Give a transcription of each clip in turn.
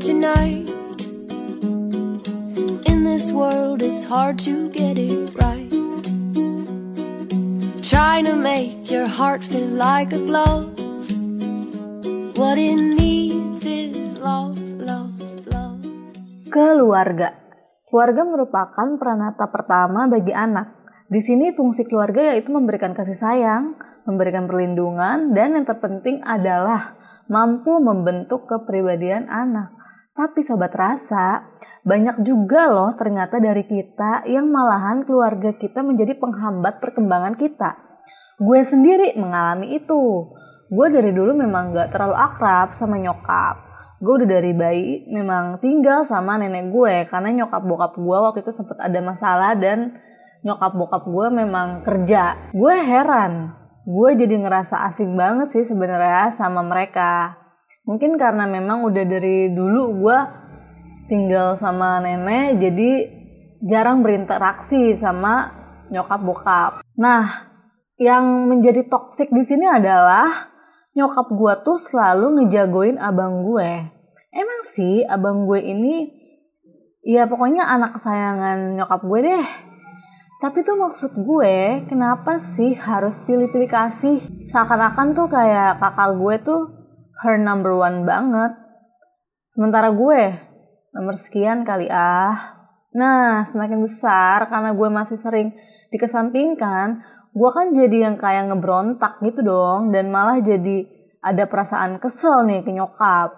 tonight. In this world, it's hard to get it right. Trying to make your heart feel like a glove. What it needs is love, love, love. Keluarga. Keluarga merupakan peranata pertama bagi anak. Di sini fungsi keluarga yaitu memberikan kasih sayang, memberikan perlindungan, dan yang terpenting adalah mampu membentuk kepribadian anak. Tapi sobat rasa, banyak juga loh ternyata dari kita yang malahan keluarga kita menjadi penghambat perkembangan kita. Gue sendiri mengalami itu. Gue dari dulu memang gak terlalu akrab sama nyokap. Gue udah dari bayi memang tinggal sama nenek gue karena nyokap bokap gue waktu itu sempat ada masalah dan nyokap bokap gue memang kerja. Gue heran, gue jadi ngerasa asing banget sih sebenarnya sama mereka. Mungkin karena memang udah dari dulu gue tinggal sama nenek, jadi jarang berinteraksi sama nyokap bokap. Nah, yang menjadi toksik di sini adalah nyokap gue tuh selalu ngejagoin abang gue. Emang sih abang gue ini ya pokoknya anak kesayangan nyokap gue deh tapi tuh maksud gue, kenapa sih harus pilih-pilih kasih? Seakan-akan tuh kayak kakak gue tuh her number one banget. Sementara gue, nomor sekian kali ah. Nah, semakin besar karena gue masih sering dikesampingkan, gue kan jadi yang kayak ngebrontak gitu dong. Dan malah jadi ada perasaan kesel nih ke nyokap.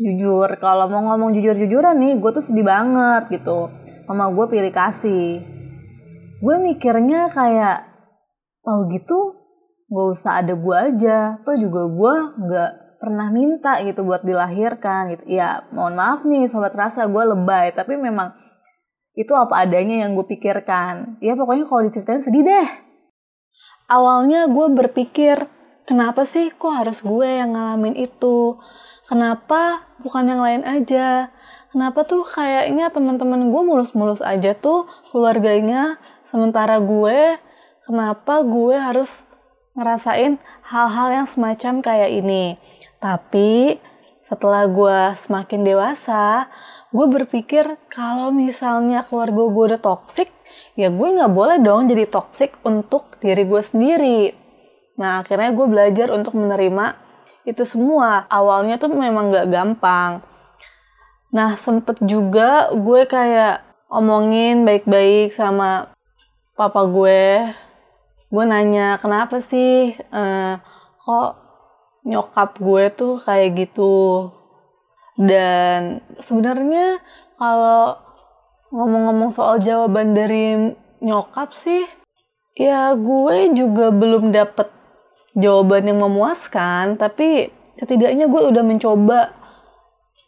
Jujur, kalau mau ngomong jujur-jujuran nih, gue tuh sedih banget gitu. Mama gue pilih kasih gue mikirnya kayak tau gitu gak usah ada gue aja atau juga gue gak pernah minta gitu buat dilahirkan gitu. Ya mohon maaf nih sobat rasa gue lebay tapi memang itu apa adanya yang gue pikirkan. Ya pokoknya kalau diceritain sedih deh. Awalnya gue berpikir kenapa sih kok harus gue yang ngalamin itu? Kenapa bukan yang lain aja? Kenapa tuh kayaknya teman-teman gue mulus-mulus aja tuh keluarganya Sementara gue, kenapa gue harus ngerasain hal-hal yang semacam kayak ini. Tapi setelah gue semakin dewasa, gue berpikir kalau misalnya keluarga gue udah toxic, ya gue nggak boleh dong jadi toxic untuk diri gue sendiri. Nah akhirnya gue belajar untuk menerima itu semua. Awalnya tuh memang gak gampang. Nah sempet juga gue kayak omongin baik-baik sama papa gue gue nanya kenapa sih uh, kok nyokap gue tuh kayak gitu. Dan sebenarnya kalau ngomong-ngomong soal jawaban dari nyokap sih ya gue juga belum dapet jawaban yang memuaskan tapi setidaknya gue udah mencoba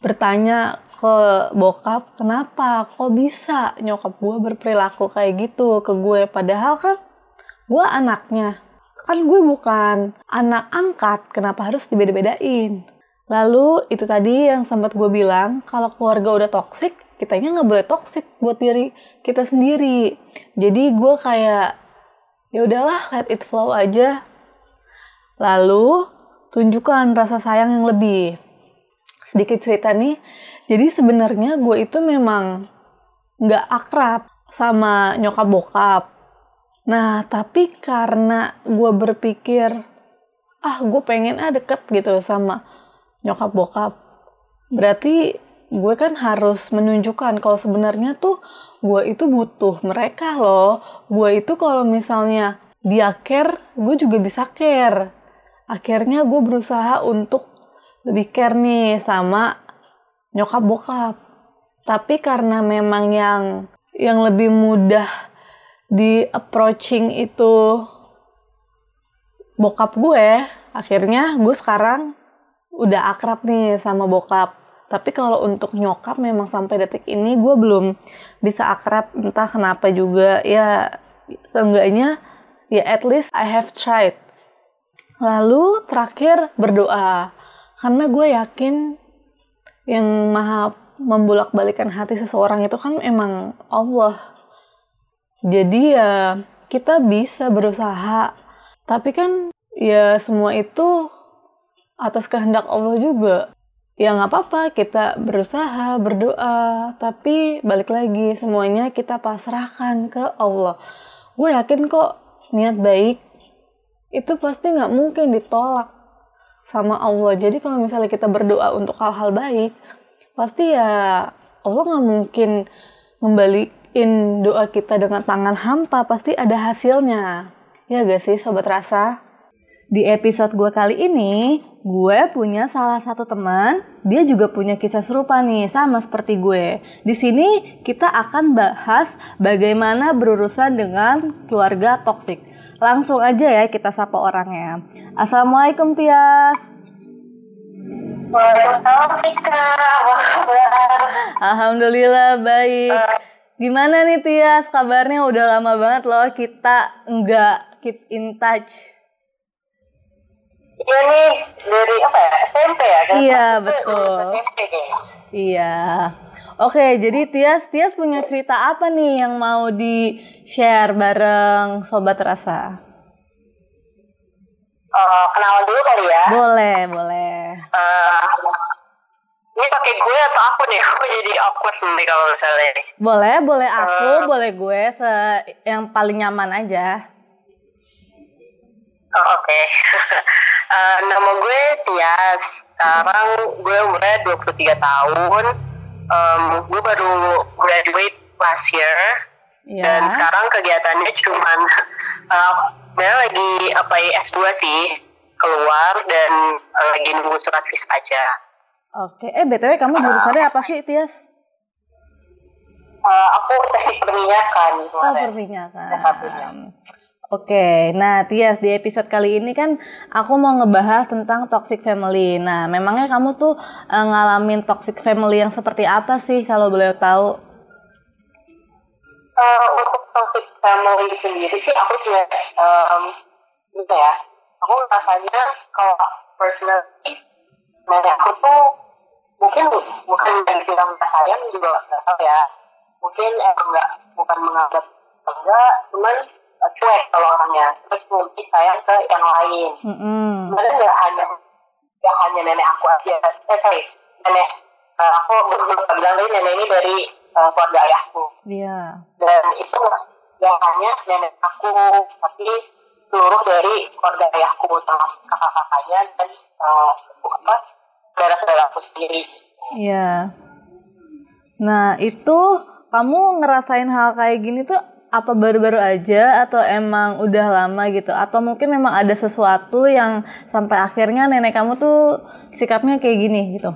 bertanya ke bokap kenapa? Kok bisa nyokap gue berperilaku kayak gitu ke gue? Padahal kan gue anaknya kan gue bukan anak angkat kenapa harus dibeda-bedain lalu itu tadi yang sempat gue bilang kalau keluarga udah toksik kitanya nggak boleh toksik buat diri kita sendiri jadi gue kayak ya udahlah let it flow aja lalu tunjukkan rasa sayang yang lebih sedikit cerita nih. Jadi sebenarnya gue itu memang nggak akrab sama nyokap bokap. Nah, tapi karena gue berpikir, ah gue pengen ah deket gitu sama nyokap bokap. Berarti gue kan harus menunjukkan kalau sebenarnya tuh gue itu butuh mereka loh. Gue itu kalau misalnya dia care, gue juga bisa care. Akhirnya gue berusaha untuk lebih care nih sama nyokap bokap. Tapi karena memang yang yang lebih mudah di approaching itu bokap gue, akhirnya gue sekarang udah akrab nih sama bokap. Tapi kalau untuk nyokap memang sampai detik ini gue belum bisa akrab entah kenapa juga ya seenggaknya ya at least I have tried. Lalu terakhir berdoa karena gue yakin yang maha membolak-balikan hati seseorang itu kan emang Allah jadi ya kita bisa berusaha. Tapi kan ya semua itu atas kehendak Allah juga. Ya nggak apa-apa kita berusaha berdoa. Tapi balik lagi semuanya kita pasrahkan ke Allah. Gue yakin kok niat baik itu pasti nggak mungkin ditolak sama Allah. Jadi kalau misalnya kita berdoa untuk hal-hal baik pasti ya Allah nggak mungkin membalikin doa kita dengan tangan hampa pasti ada hasilnya ya gak sih sobat rasa di episode gue kali ini, gue punya salah satu teman, dia juga punya kisah serupa nih, sama seperti gue. Di sini kita akan bahas bagaimana berurusan dengan keluarga toksik. Langsung aja ya kita sapa orangnya. Assalamualaikum Tias. Alhamdulillah baik. Gimana nih Tias? Kabarnya udah lama banget loh kita nggak keep in touch. Iya nih dari apa ya SMP ya? Dari Iya, betul. SMP. Iya. Oke, jadi Tias, Tias punya cerita apa nih yang mau di share bareng Sobat Rasa? Eh, kenalan dulu kali ya. Boleh, boleh. Eh, ini pakai gue atau aku nih? Aku jadi awkward nih kalau misalnya. Boleh, boleh aku, Eh. boleh gue, se yang paling nyaman aja. Oh, Oke. Eh, nama gue Tias. Sekarang gue umurnya 23 tahun. Em, gue baru graduate last year. Iya. Dan sekarang kegiatannya cuman uh, lagi apa ya S2 sih keluar dan uh, lagi nunggu surat visa aja. Oke, eh BTW kamu jurusannya apa sih, Tias? Uh, aku teknik perminyakan Oh, perminyakan. satunya. Oke, nah Tias di episode kali ini kan aku mau ngebahas tentang toxic family. Nah, memangnya kamu tuh eh, ngalamin toxic family yang seperti apa sih kalau boleh tahu? Uh, untuk toxic family sendiri sih aku sih um, gitu ya. Aku rasanya kalau personally nenek aku tuh mungkin bukan yang bilang nggak sayang juga nggak tahu ya. Mungkin emang nggak bukan menganggap enggak, cuman uh, cuek kalau orangnya. Terus lebih sayang ke yang lain. Sebenarnya nggak hanya nggak hanya nenek aku aja. Eh sorry, nenek uh, aku lupa bilang tadi nenek ini dari uh, keluarga ayahku Iya. dan itu yang hanya nenek aku tapi seluruh dari keluarga ayahku termasuk kakak-kakaknya dan uh, apa saudara-saudara aku sendiri Iya. Nah, itu kamu ngerasain hal kayak gini tuh apa baru-baru aja atau emang udah lama gitu? Atau mungkin memang ada sesuatu yang sampai akhirnya nenek kamu tuh sikapnya kayak gini gitu?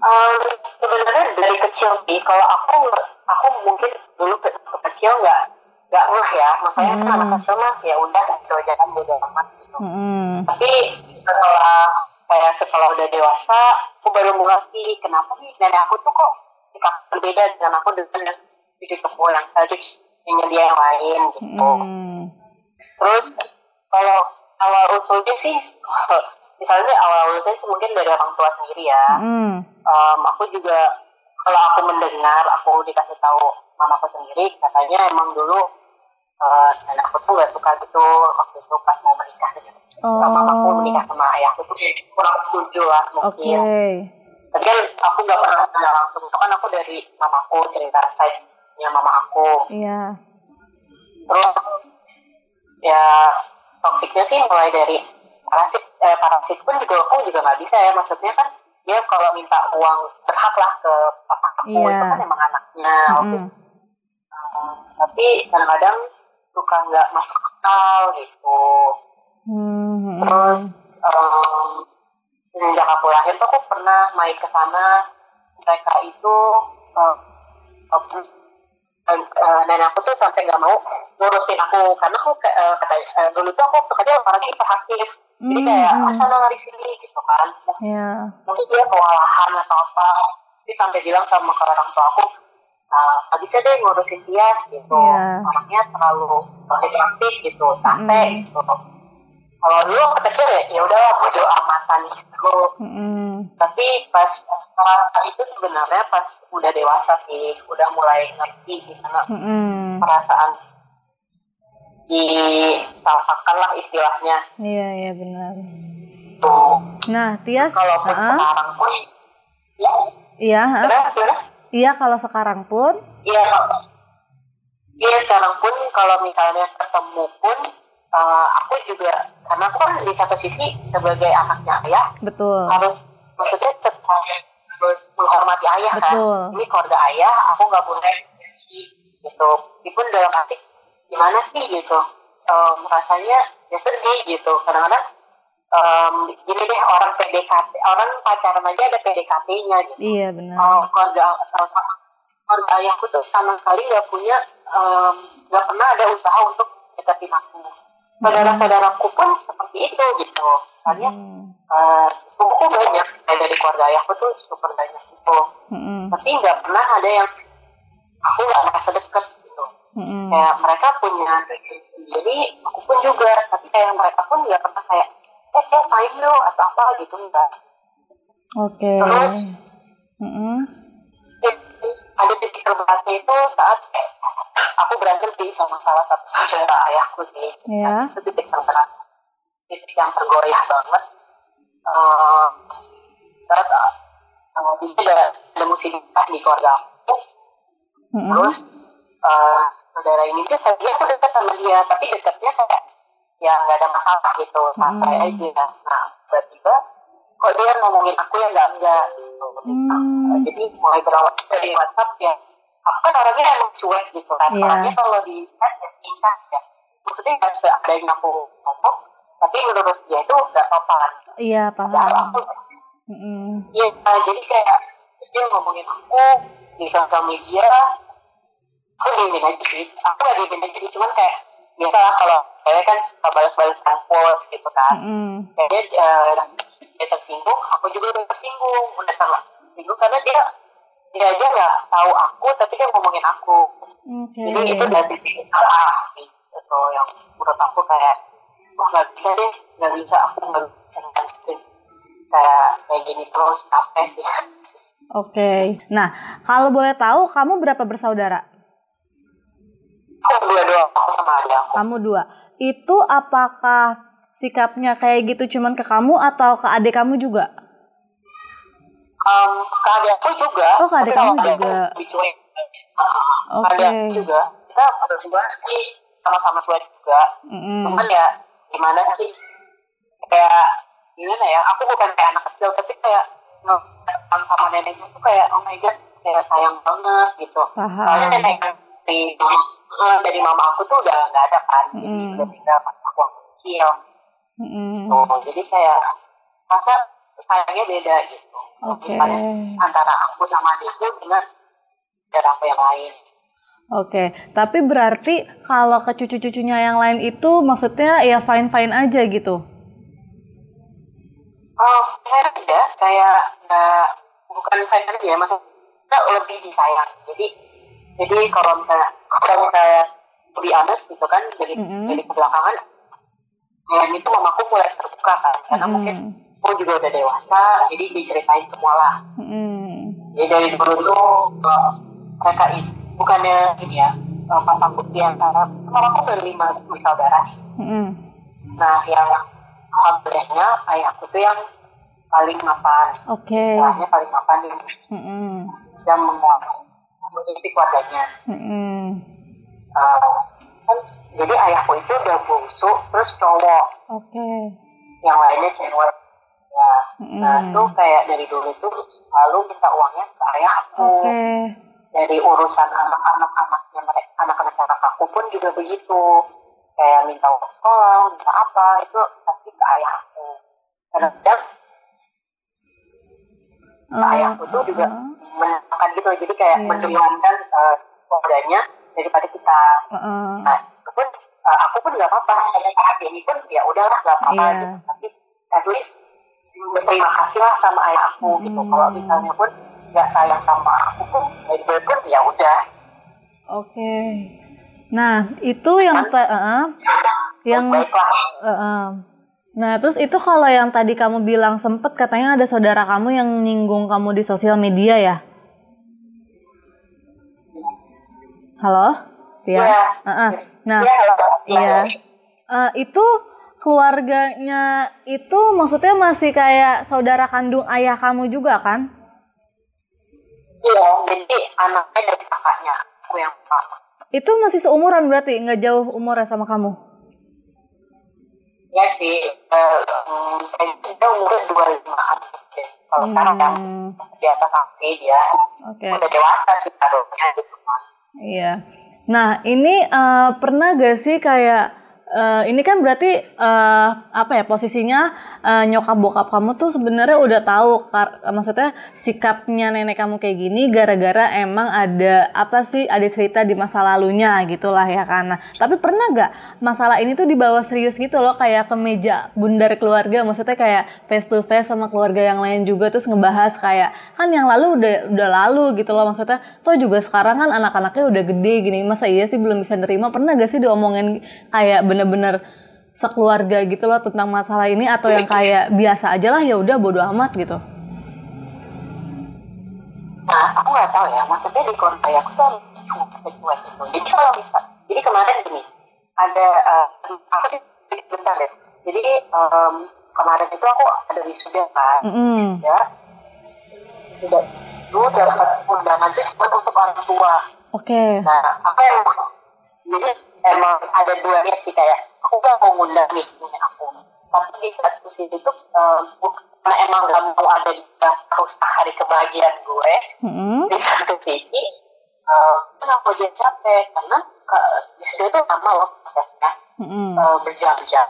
Um, sebenarnya dari kecil sih kalau aku aku mungkin dulu ke, ke kecil nggak nggak ngeh ya makanya kan Hmm. anak kecil mah ya udah kan bodo amat gitu Mm-mm. tapi setelah kayak setelah udah dewasa aku baru mengerti kenapa nih nenek aku tuh kok sikap berbeda dengan aku dengan cucu aku yang selfish dengan dia yang lain gitu Mm. terus kalau awal usulnya sih misalnya awal usulnya sih mungkin dari orang tua sendiri ya Mm. Em, aku juga kalau aku mendengar aku dikasih tahu mamaku sendiri katanya emang dulu eh, nenek aku tuh gak suka gitu waktu itu pas mau menikah gitu Oh. sama mamaku menikah sama ayahku tuh kurang setuju lah mungkin tapi kan aku gak pernah kenal langsung itu kan aku dari mamaku cerita side-nya mama aku Iya. terus ya toksiknya sih mulai dari parasit eh, parasit pun juga aku juga nggak bisa ya maksudnya kan dia kalau minta uang berhak lah ke papa aku Iya. itu kan emang anaknya oke Mm-mm. Hmm, tapi kadang-kadang suka nggak masuk akal gitu Hmm. terus em, sejak aku lahir tuh aku pernah main ke sana mereka itu em, em, eh, nenek aku tuh sampai nggak mau ngurusin aku karena aku eh, kata eh, dulu tuh aku kerja orangnya hiperaktif jadi kayak Hmm, hmm. asal lari sini gitu kan Iya. mungkin dia kewalahan atau apa dia sampai bilang sama ke orang tua aku nah, nggak bisa deh ngurusin dia gitu Iya. orangnya terlalu hiperaktif gitu capek Mm. gitu kalau dulu waktu kecil ya ya udah bodo amatan gitu Mm-mm. tapi pas saat itu sebenarnya pas udah dewasa sih udah mulai ngerti gimana Mm-mm. perasaan disalahkan lah istilahnya Iya, iya benar. tuh Nah, Tias, kalaupun uh-uh. sekarang pun ya iya, gimana gimana iya kalau sekarang pun, Iya, iya sekarang pun kalau misalnya ketemu pun uh, aku juga karena aku kan di satu sisi sebagai anaknya ayah betul. harus maksudnya tetap harus menghormati ayah Betul. kan. Ini keluarga ayah, aku nggak boleh gitu. Meskipun dalam hati gimana sih gitu, um, rasanya ya sedih gitu. Kadang-kadang um, gini deh orang PDKT, orang pacaran aja ada PDKT-nya gitu Iya benar. oh, keluarga keluarga ayahku tuh sama sekali nggak punya nggak pernah ada usaha untuk deketin aku saudara-saudaraku pun seperti itu gitu soalnya Hmm. uh, banyak kayak dari keluarga ayahku tuh super banyak gitu Mm-mm. tapi nggak pernah ada yang aku nggak merasa deket gitu Mm-mm. kayak mereka punya jadi aku pun juga tapi kayak mereka pun nggak pernah kayak eh main lo atau apa gitu enggak Oke. Terus? Mm-mm. ada titik terberatnya itu saat aku berantem sih sama salah satu saudara ayahku sih Ya. itu titik terberat titik yang tergoyah banget uh, saat uh, ada, ada musibah di keluarga aku Mm-mm. terus uh, saudara ini tuh tadi aku dekat sama dia tapi dekatnya kayak ya nggak ada masalah gitu santai Hmm. aja nah tiba-tiba kok dia ngomongin aku yang nggak enggak gitu Hmm. Nah, jadi mulai berawal dari WhatsApp ya aku kan orangnya emang cuek gitu kan Iya. orangnya kalau di chat ya singkat ya maksudnya nggak seadanya aku ngomong tapi menurut dia itu nggak sopan Iya ya paham. aku Mm-mm. Iya, nah, jadi kayak dia ngomongin aku di sosial media, aku diemin aja sih. Aku gak diemin aja cuman kayak biasa lah kalau cewek kan suka balas-balasan post gitu kan. Mm-mm. Kayaknya eh, dia tersinggung, aku juga udah tersinggung, udah sama tersinggung karena dia dia aja nggak tahu aku, tapi dia ngomongin aku. Oke. Jadi itu udah titik salah sih, itu yang menurut aku kayak wah nggak bisa deh, nggak bisa aku nggak bisa kayak kayak gini terus capek sih. Oke. Nah, kalau boleh tahu kamu berapa bersaudara? Aku dua doang, aku sama adik aku. Kamu dua. Itu apakah sikapnya kayak gitu cuman ke kamu atau ke adik kamu juga? Um, ke adik aku juga. Oh, ke adik kamu juga. Oke. Adik aku juga. Kita berdua sih sama-sama cuek juga. Mm-mm. Cuman ya gimana sih? Kayak gimana ya? Aku bukan kayak anak kecil, tapi kayak ngeliat sama neneknya tuh kayak oh my god, kayak sayang banget gitu. Soalnya Paham. nenek dari eh, dari mama aku tuh udah nggak ada kan, jadi Mm. udah tinggal pas aku kecil. Mm-mm. Oh, jadi kayak masa sayangnya beda gitu. Oke. Misalnya antara aku sama adikku dengan dan aku yang lain. Oke, tapi berarti kalau ke cucu-cucunya yang lain itu maksudnya ya fine-fine aja gitu. Oh, fair aja, kayak nggak bukan fair aja ya, maksudnya lebih disayang. Jadi jadi kalau misalnya kalau misalnya lebih honest gitu kan, jadi Mm-mm. jadi kebelakangan, ya itu mamaku mulai terbuka kan, karena Mm-mm. mungkin aku juga udah dewasa, jadi diceritain semua lah. Mm-mm. Jadi dari dulu tuh uh, mereka ini bukannya ini ya uh, papaku di antara papaku berlima bersaudara. Mm-mm. Nah yang alhamdulillahnya ayahku tuh yang paling mapan, Oke. istilahnya paling mapan yang Mm-mm. yang menguasai mengikuti keluarganya. Mm-mm. Uh, kan, jadi ayahku itu udah bungsu terus cowok, Oke. yang lainnya cewek. Ya, nah Mm-mm. itu kayak dari dulu tuh selalu minta uangnya ke ayahku. Oke. dari urusan anak-anak anaknya mereka anak-anak anak aku pun juga begitu kayak minta uang sekolah minta apa itu pasti ke ayahku kadang-kadang Eh, ayahku tuh juga eh, menyenangkan gitu jadi kayak Iya. mendengangkan uh, keluarganya daripada kita eh. nah itu pun uh, aku pun nggak apa-apa karena saat ini pun ya udahlah nggak apa-apa Iya. gitu tapi at least berterima kasih lah sama ayahku gitu Hmm. kalau misalnya pun nggak sayang sama aku pun ya pun ya udah Oke. Nah, itu yang eh. yang eh, eh. Nah, terus itu kalau yang tadi kamu bilang sempet katanya ada saudara kamu yang nyinggung kamu di sosial media ya? Halo? Tia? Iya. Eh, eh. Nah, Iya, halo. Iya. Eh, itu keluarganya itu maksudnya masih kayak saudara kandung ayah kamu juga kan? Iya, jadi anaknya dari kakaknya, aku yang pertama. Itu masih seumuran berarti nggak jauh umurnya sama kamu? Ya sih, eh, hmm, kayaknya umurnya dua limaan. Kalau sekarang yang Hmm, di atas aku dia Oke. udah dewasa sih harusnya gitu. Iya. Nah, ini eh, pernah gak sih kayak eh, ini kan berarti eh, apa ya posisinya eh, nyokap bokap kamu tuh sebenarnya udah tahu kar- maksudnya sikapnya nenek kamu kayak gini gara-gara emang ada apa sih ada cerita di masa lalunya gitulah ya karena tapi pernah gak masalah ini tuh dibawa serius gitu loh kayak ke meja bundar keluarga maksudnya kayak face to face sama keluarga yang lain juga terus ngebahas kayak kan yang lalu udah udah lalu gitu loh maksudnya toh juga sekarang kan anak-anaknya udah gede gini masa iya sih belum bisa nerima? Pernah gak sih diomongin kayak bener-bener sekeluarga gitu loh tentang masalah ini atau yang kayak biasa aja lah ya udah bodo amat gitu Nah, aku nggak tahu ya, maksudnya di keluarga aku tuh cuma seksual gitu. Jadi kalau bisa, jadi kemarin gini, ada, uh, aku bentar deh. Jadi em, kemarin itu aku ada wisuda kan, Mm-mm. ya. Tidak, dulu dapat undangan sih untuk orang tua. oke Nah, apa yang jadi emang ada dua niat sih kayak aku gak mau ngundang nih nenek aku. Tapi di satu sisi itu um, karena emang gak mau ada di terus hari kebahagiaan gue. Mm-mm. Di satu sisi, um, kenapa dia capek karena uh, di situ itu lama loh prosesnya Mm-mm. uh, berjam-jam.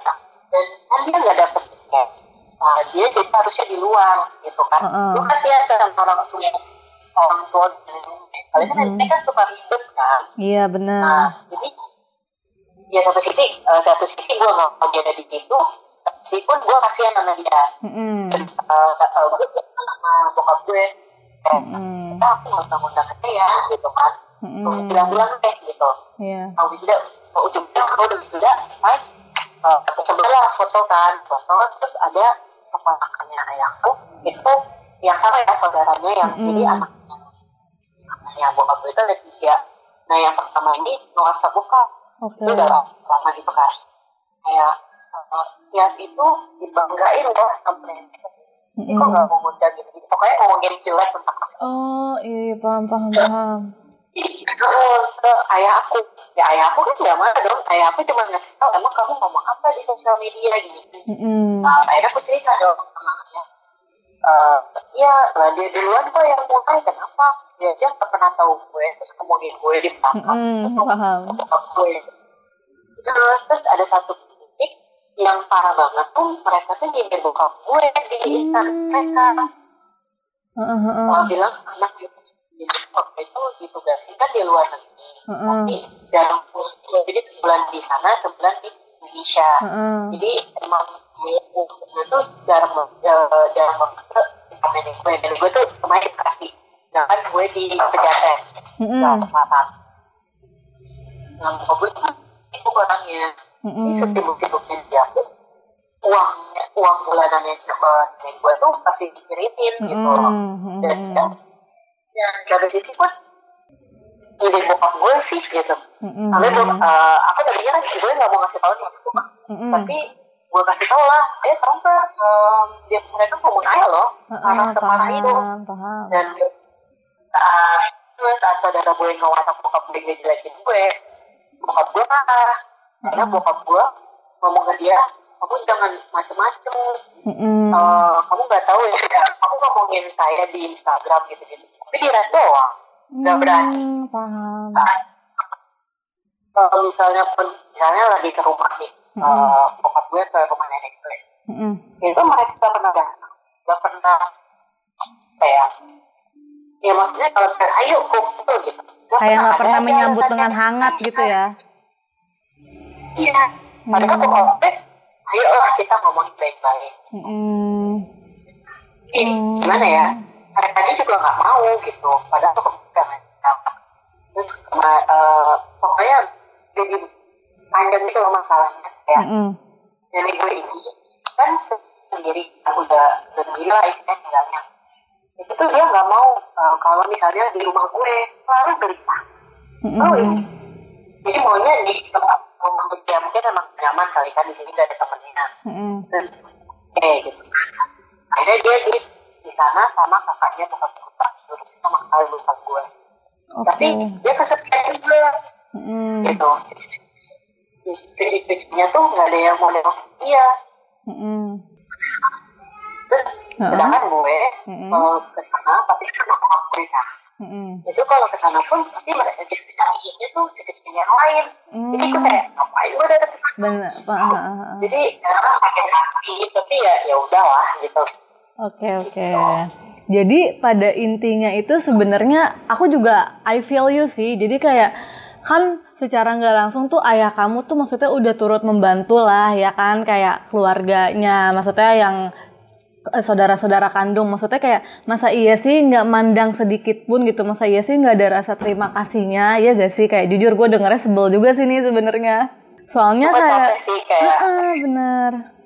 Dan kan dia nggak dapet tiket. Nah, dia jadi harusnya di luar gitu kan. Heeh. Lu kan dia orang tua orang tua dan. Kalian kan nenek kan suka ribet kan. iya benar Nah, jadi ya satu sisi, eh, satu sisi gue nggak mau dia ada di situ, meskipun gue kasihan sama dia. Mm-mm. Dan uh, uh, gue sama bokap gue, eh, Mm-mm. "Kita aku nggak usah ngundang ya, gitu kan. Mm-mm. Terus bilang deh, gitu. iya Kalau wisuda, kalau ujungnya kalau udah wisuda, selesai, uh, sebelah foto kan, foto, terus ada keponakannya ayahku, itu yang sama ya saudaranya yang Mm-mm. jadi anaknya anaknya bokap gue itu ada tiga. Nah yang pertama ini nuansa buka, oke. Itu udah lama di Bekasi kayak uh, Tias itu dibanggain loh sampai ini kok mau ngundang gitu? Gitu pokoknya ngomongin jelek tentang aku. Oh iya paham paham paham. Ke ayah aku. Ya ayah aku kan nggak marah dong. Ayah aku cuma ngasih tahu emang kamu ngomong apa di sosial media? Gitu Mm-mm. nah akhirnya aku cerita dong Eh, ya lah dia duluan kok yang mulai kenapa dia aja nggak pernah tahu gue terus ngomongin gue di belakang Mm-mm, terus paham. gue terus terus ada satu titik yang parah banget tuh mereka tuh nyindir bokap gue di Instagram mereka Heeh, heeh. Mau bilang anak itu waktu itu ditugaskan kan di luar negeri Heeh. tapi jarang pulang jadi sebulan di sana sebulan di Indonesia Heeh. jadi emang gue itu jarang eh, jarang banget gue dan gue tuh kemarin kasih sedangkan gue di Pejaten Mm-mm. nah selatan nah bokap gue tuh itu orangnya ini Mm-mm. sesibuk-sibuknya dia tuh uang uang bulanannya ke nenek gue tuh pasti dikirimin gitu loh Mm-mm. dan ya, ya dari sisi pun ide bokap gue sih gitu Mm-mm. tapi eh, aku tadinya kan gue nggak mau ngasih tahu nih aku Mm-mm. tapi gue kasih tau lah eh tau nggak em, dia mereka ngomong aja loh karena separah itu. paham. Dan saat terus saat saudara gue ngewatak bokap gue ngejelekin gue bokap gue marah. Karena Mm-mm. bokap gue ngomong ke dia kamu jangan macem-macem. Mm-mm. Eh, kamu nggak tahu ya aku ngomongin saya di Instagram gitu gitu tapi di red doang nggak berani. Hmm, paham kalau misalnya pun misalnya lagi ke rumah nih eh, bokap gue ke rumah nenek gue Mm-mm. itu mereka pernah nggak pernah kayak ya maksudnya kalau misalnya ayo kumpul gitu. Kayak nggak pernah aja menyambut dengan hangat gitu ya? Iya. Padahal bokap gue ayo lah kita ngomongin baik-baik. Mm-mm. ini Hmm. gimana ya? Mereka juga nggak mau gitu. Padahal aku bukan terus kema- eh, pokoknya jadi panjang gitu loh nenek gue ini kan sendiri kan udah udah gila istilahnya. Tinggalnya itu tuh dia nggak mau eh, kalau misalnya di rumah gue selalu gelisah Mm-mm. oh ini. Jadi maunya di tempat rumah dia mungkin emang nyaman kali kan di sini gak ada temennya. Mm-mm. terus eh gitu. Akhirnya dia di di sana sama kakaknya bokap gue terus sama kakak gue. Oke. tapi dia kesepian juga. Mm-mm. gitu istri-istrinya tuh nggak ada yang mau nengok dia Mm-mm. terus sedangkan gue Mm-mm. mau ke sana tapi kan aku nggak bisa Mm-mm. itu kalau ke sana pun pasti mereka jadi istrinya tuh istri yang lain jadi gue Hmm. kayak ngapain gue datang Benar. Ah, ah, ah, ah. jadi karena sakit hati tapi ya ya udahlah gitu Oke oke. Jadi pada intinya itu sebenarnya aku juga I feel you sih. Jadi kayak kan secara nggak langsung tuh ayah kamu tuh maksudnya udah turut membantu lah ya kan? Kayak keluarganya maksudnya yang eh, saudara-saudara kandung. Maksudnya kayak masa iya sih nggak mandang sedikit pun gitu? Masa iya sih nggak ada rasa terima kasihnya? Ya gak sih? Kayak jujur gue dengernya sebel juga sih nih sebenarnya. Soalnya kayak sih kayak. Heeh, bener.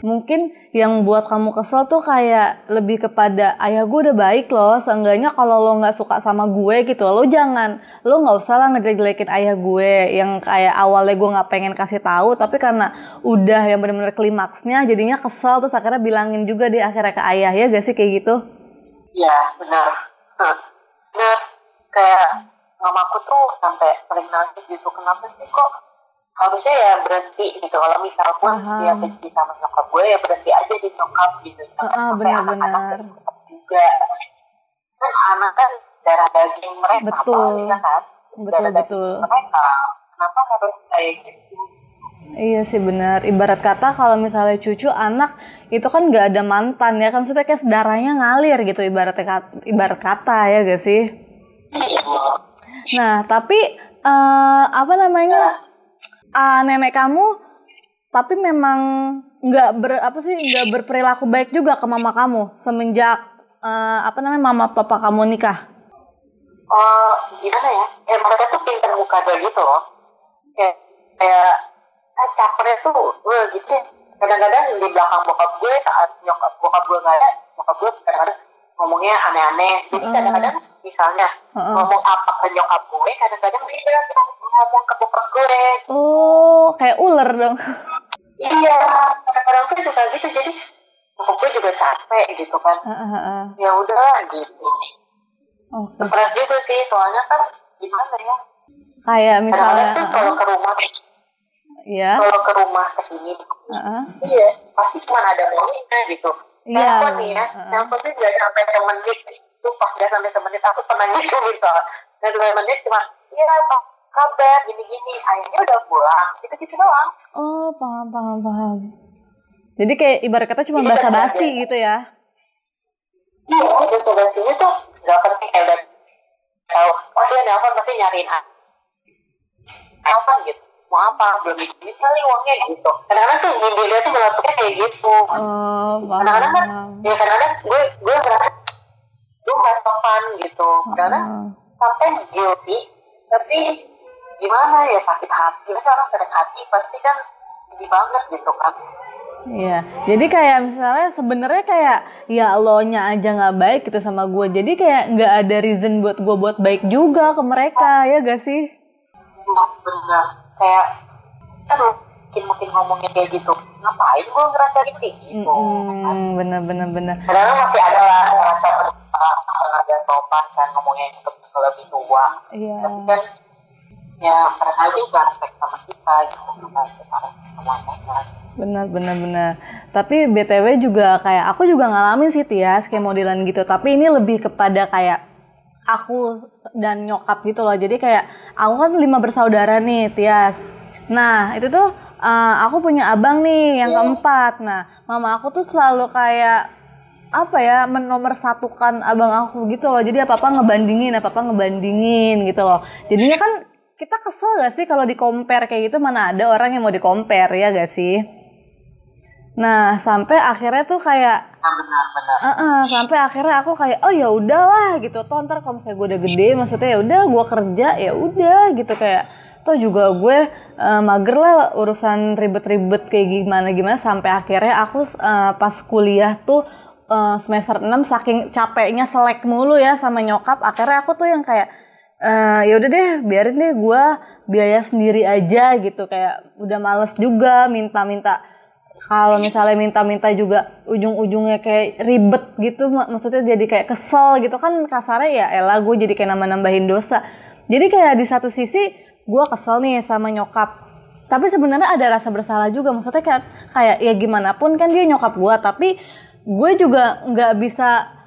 Mungkin yang buat kamu kesel tuh kayak lebih kepada ayah gue udah baik loh. Seenggaknya kalau lo nggak suka sama gue gitu, lo jangan, lo nggak usah lah ngejelek-jelekin ayah gue yang kayak awalnya gue nggak pengen kasih tahu, tapi karena udah yang bener-bener klimaksnya, jadinya kesel terus akhirnya bilangin juga di akhirnya ke ayah ya gak sih kayak gitu? Iya, benar. Nah, kayak mamaku tuh sampai sering nangis gitu. Kenapa sih kok harusnya ya berhenti gitu. Kalau misal pun Paham. dia benci sama nyokap gue ya berhenti aja di nyokap gitu. Sampai benar-benar. anak-anak nyokap juga. Kan anak kan darah daging mereka Betul. ya kan? Betul, darah betul. mereka. Kenapa harus kayak gitu? Iya sih benar. Ibarat kata kalau misalnya cucu anak itu kan nggak ada mantan ya kan maksudnya kayak darahnya ngalir gitu ibarat kat- ibarat kata ya gak sih? Iya. Nah tapi eh, apa namanya ah, nenek kamu tapi memang nggak ber apa sih nggak berperilaku baik juga ke mama kamu semenjak eh, apa namanya mama papa kamu nikah. Oh, gimana ya? Ya mereka tuh pintar muka dia gitu loh. Kayak, kayak ah, capernya tuh, wah gitu ya. Kadang-kadang di belakang bokap gue saat nyokap bokap gue nggak ada, bokap gue kadang-kadang ngomongnya aneh-aneh. Jadi Heeh. kadang-kadang misalnya Heeh. ngomong apa ke nyokap gue, kadang-kadang dia ngomong ke bokap gue. Oh kayak ular dong. Iya, kadang-kadang tuh suka gitu. Jadi bokap gue juga capek gitu kan. Heeh, heeh. Ya udah gitu. Oke. Stres juga sih, soalnya kan gimana ya? Kayak misalnya, Kadang-kadang tuh kalau ke rumah ya. kalau ke rumah ke sini Heeh. iya pasti cuma ada maunya gitu Iya, telepon nih ya heeh. telepon tuh nggak sampai semenit itu pas nggak sampai semenit aku pernah gitu gitu dan dua menit cuma iya apa kabar gini gini ayahnya udah pulang. Gitu gitu doang. Oh paham paham paham. Jadi kayak ibarat kata cuma basa-basi gitu ya. iya tugasnya tuh. Nggak penting kayak udah tahu oh dia nelfon pasti nyariin nelfon gitu. Mau apa? Belum ini kali uangnya gitu. Kadang-kadang tuh dia tuh melakukannya kayak gitu. Oh kadang-kadang kan ya kadang-kadang gue gue ngerasa gue nggak sopan gitu. Kadang Heeh. sampai guilty tapi gimana ya sakit hati. Kan orang sakit hati pasti kan sedih banget gitu kan. Iya, jadi kayak misalnya sebenarnya kayak ya lo nya aja nggak baik gitu sama gue, jadi kayak nggak ada reason buat gue buat baik juga ke mereka ya gak sih? Benar. Kayak kan mungkin mungkin ngomongnya kayak gitu. Ngapain gue ngerasa gitu gitu? Hmm, bener bener bener. kadang masih ada lah rasa karena ada sopan kan ngomongnya untuk lebih tua. Iya. tapi kan ya mereka juga respect sama kita gitu Benar, benar, benar. Tapi BTW juga kayak aku juga ngalamin sih Tias kayak modelan gitu. Tapi ini lebih kepada kayak aku dan nyokap gitu loh. Jadi kayak aku kan lima bersaudara nih Tias. Nah itu tuh eh, aku punya abang nih yang keempat. Nah mama aku tuh selalu kayak apa ya menomor satukan abang aku gitu loh. Jadi apa apa ngebandingin, apa apa ngebandingin gitu loh. Jadinya kan kita kesel gak sih kalau di compare kayak gitu mana ada orang yang mau di compare ya gak sih? Nah, sampai akhirnya tuh kayak nah, benar benar Heeh, sampai akhirnya aku kayak oh ya udahlah gitu. Toh ntar kalau misalnya gue udah gede maksudnya ya udah gue kerja ya udah gitu kayak toh juga gue eh, mager lah urusan ribet-ribet kayak gimana gimana sampai akhirnya aku eh, pas kuliah tuh eh, semester 6 saking capeknya selek mulu ya sama nyokap akhirnya aku tuh yang kayak eh ya udah deh biarin deh gue biaya sendiri aja gitu. Kayak udah males juga minta-minta. Kalau misalnya minta-minta juga ujung-ujungnya kayak ribet gitu mak- maksudnya jadi kayak kesel gitu. Kan kasarnya ya elah gue jadi kayak nambah-nambahin dosa. Jadi kayak di satu sisi gue kesel nih sama nyokap. Tapi sebenarnya ada rasa bersalah juga. Maksudnya kayak kayak ya gimana pun kan dia nyokap gue tapi gue juga nggak bisa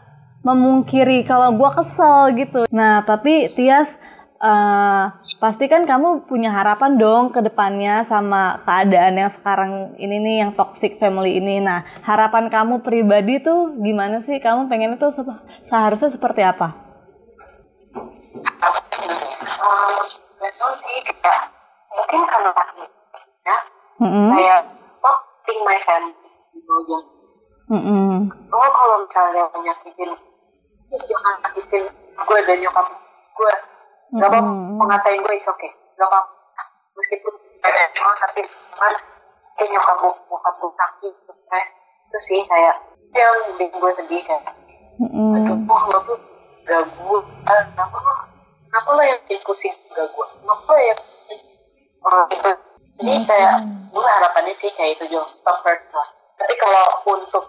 memungkiri kalau gue kesel gitu. Nah, tapi Tias eh, pasti kan kamu punya harapan dong ke depannya sama keadaan yang sekarang ini nih yang toxic family ini. Nah, harapan kamu pribadi tuh gimana sih? Kamu pengen itu sep- seharusnya seperti apa? Mungkin karena ya Mm-mm. kayak oh my family aja Mm-mm. oh kalau misalnya menyakitin jangan sakitin gue dan nyokap gue. Gak apa mau ngatain gue is okay. Gak apa meskipun ada cuma tapi kan kayak nyokap gue nyokap gue sakit stres itu sih kayak yang bikin gue sedih kayak. Mm-mm. aduh lo tuh gak gue kenapa lo kenapa lo yang pusing gak gue kenapa lo yang orang gitu jadi kayak gue harapannya sih kayak itu Jo. Stop hurt lah. Tapi kalau untuk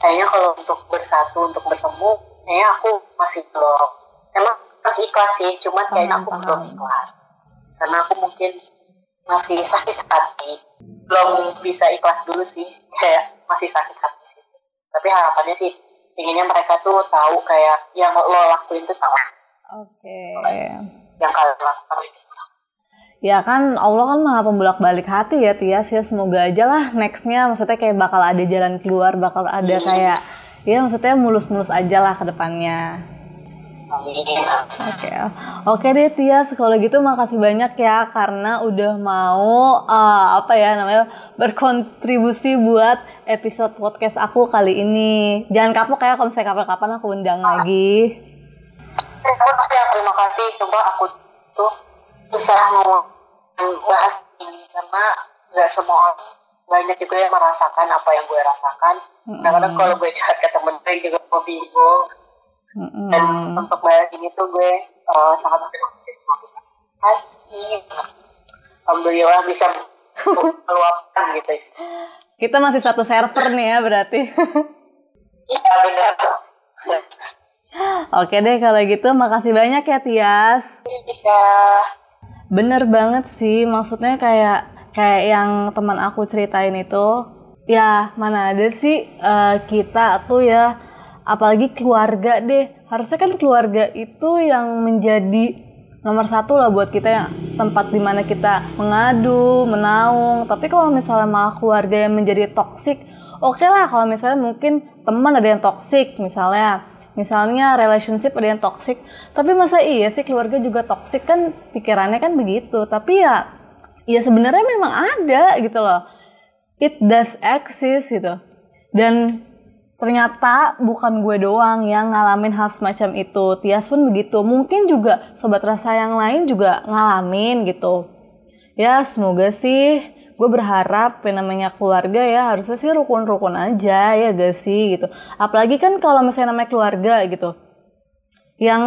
kayaknya kalau untuk bersatu untuk bertemu kayaknya aku masih belum. Emang masih ikhlas sih cuman kayaknya aku Paham, belum ikhlas. Karena aku mungkin masih sakit hati. Belum bisa ikhlas dulu sih kayak masih sakit hati sih. Tapi harapannya sih inginnya mereka tuh tahu kayak yang lo lakuin tuh salah Oke. yang kalian lakukan itu salah Ya kan Allah kan maha pembolak balik hati ya Tias ya semoga aja lah nextnya maksudnya kayak bakal ada jalan keluar bakal ada kayak ya maksudnya mulus-mulus aja lah ke depannya. Oke, oke deh Tias kalau gitu makasih banyak ya karena udah mau eh, apa ya namanya berkontribusi buat episode podcast aku kali ini. Jangan kapok ya kalau misalnya kapan-kapan aku undang lagi. Terima kasih, terima kasih. Coba aku tuh susah mau bahas ini karena nggak semua orang banyak juga yang merasakan apa yang gue rasakan. Kadang-kadang kalau gue curhat ke temen gue juga gue bingung. Mm-mm. Dan untuk bahas ini tuh gue eh, sangat berterima kasih. Alhamdulillah bisa meluapkan gitu. Kita masih satu server nih ya berarti. Iya benar. Oke deh kalau gitu makasih banyak ya Tias. Iya. Bener banget sih maksudnya kayak kayak yang teman aku ceritain itu ya mana ada sih eh, kita tuh ya apalagi keluarga deh. Harusnya kan keluarga itu yang menjadi nomor satu lah buat kita yang tempat di mana kita mengadu menaung. Tapi kalau misalnya malah keluarga yang menjadi toksik oke lah kalau misalnya mungkin teman ada yang toksik misalnya. Misalnya relationship ada yang toxic. Tapi masa iya sih keluarga juga toxic? Kan pikirannya kan begitu. Tapi ya ya sebenarnya memang ada gitu loh. It does exist gitu. Dan ternyata bukan gue doang yang ngalamin hal semacam itu. Tias pun begitu. Mungkin juga sobat rasa yang lain juga ngalamin gitu. Ya semoga sih gue berharap yang namanya keluarga ya harusnya sih rukun-rukun aja ya gak sih gitu. Apalagi kan kalau misalnya namanya keluarga gitu. Yang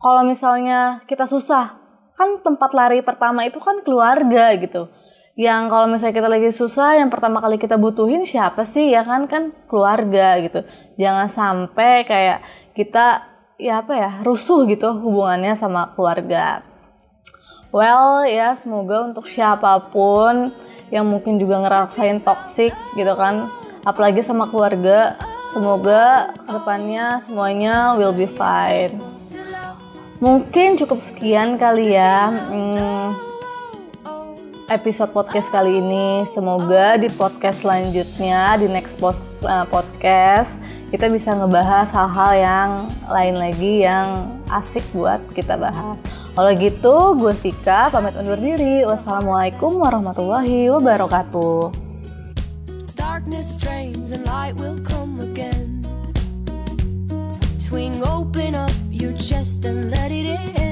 kalau misalnya kita susah kan tempat lari pertama itu kan keluarga gitu. Yang kalau misalnya kita lagi susah yang pertama kali kita butuhin siapa sih ya kan? Kan keluarga gitu. Jangan sampai kayak kita ya apa ya rusuh gitu hubungannya sama keluarga. Well ya semoga untuk siapa pun yang mungkin juga ngerasain toxic gitu kan apalagi sama keluarga semoga ke depannya semuanya will be fine mungkin cukup sekian kali ya hmm, episode podcast kali ini semoga di podcast selanjutnya di next pod- uh, podcast kita bisa ngebahas hal-hal yang lain lagi yang asik buat kita bahas kalau gitu, gue Sika pamit undur diri. Wassalamualaikum warahmatullahi wabarakatuh. Darkness drains and light will come again. Swing open up your chest and let it in.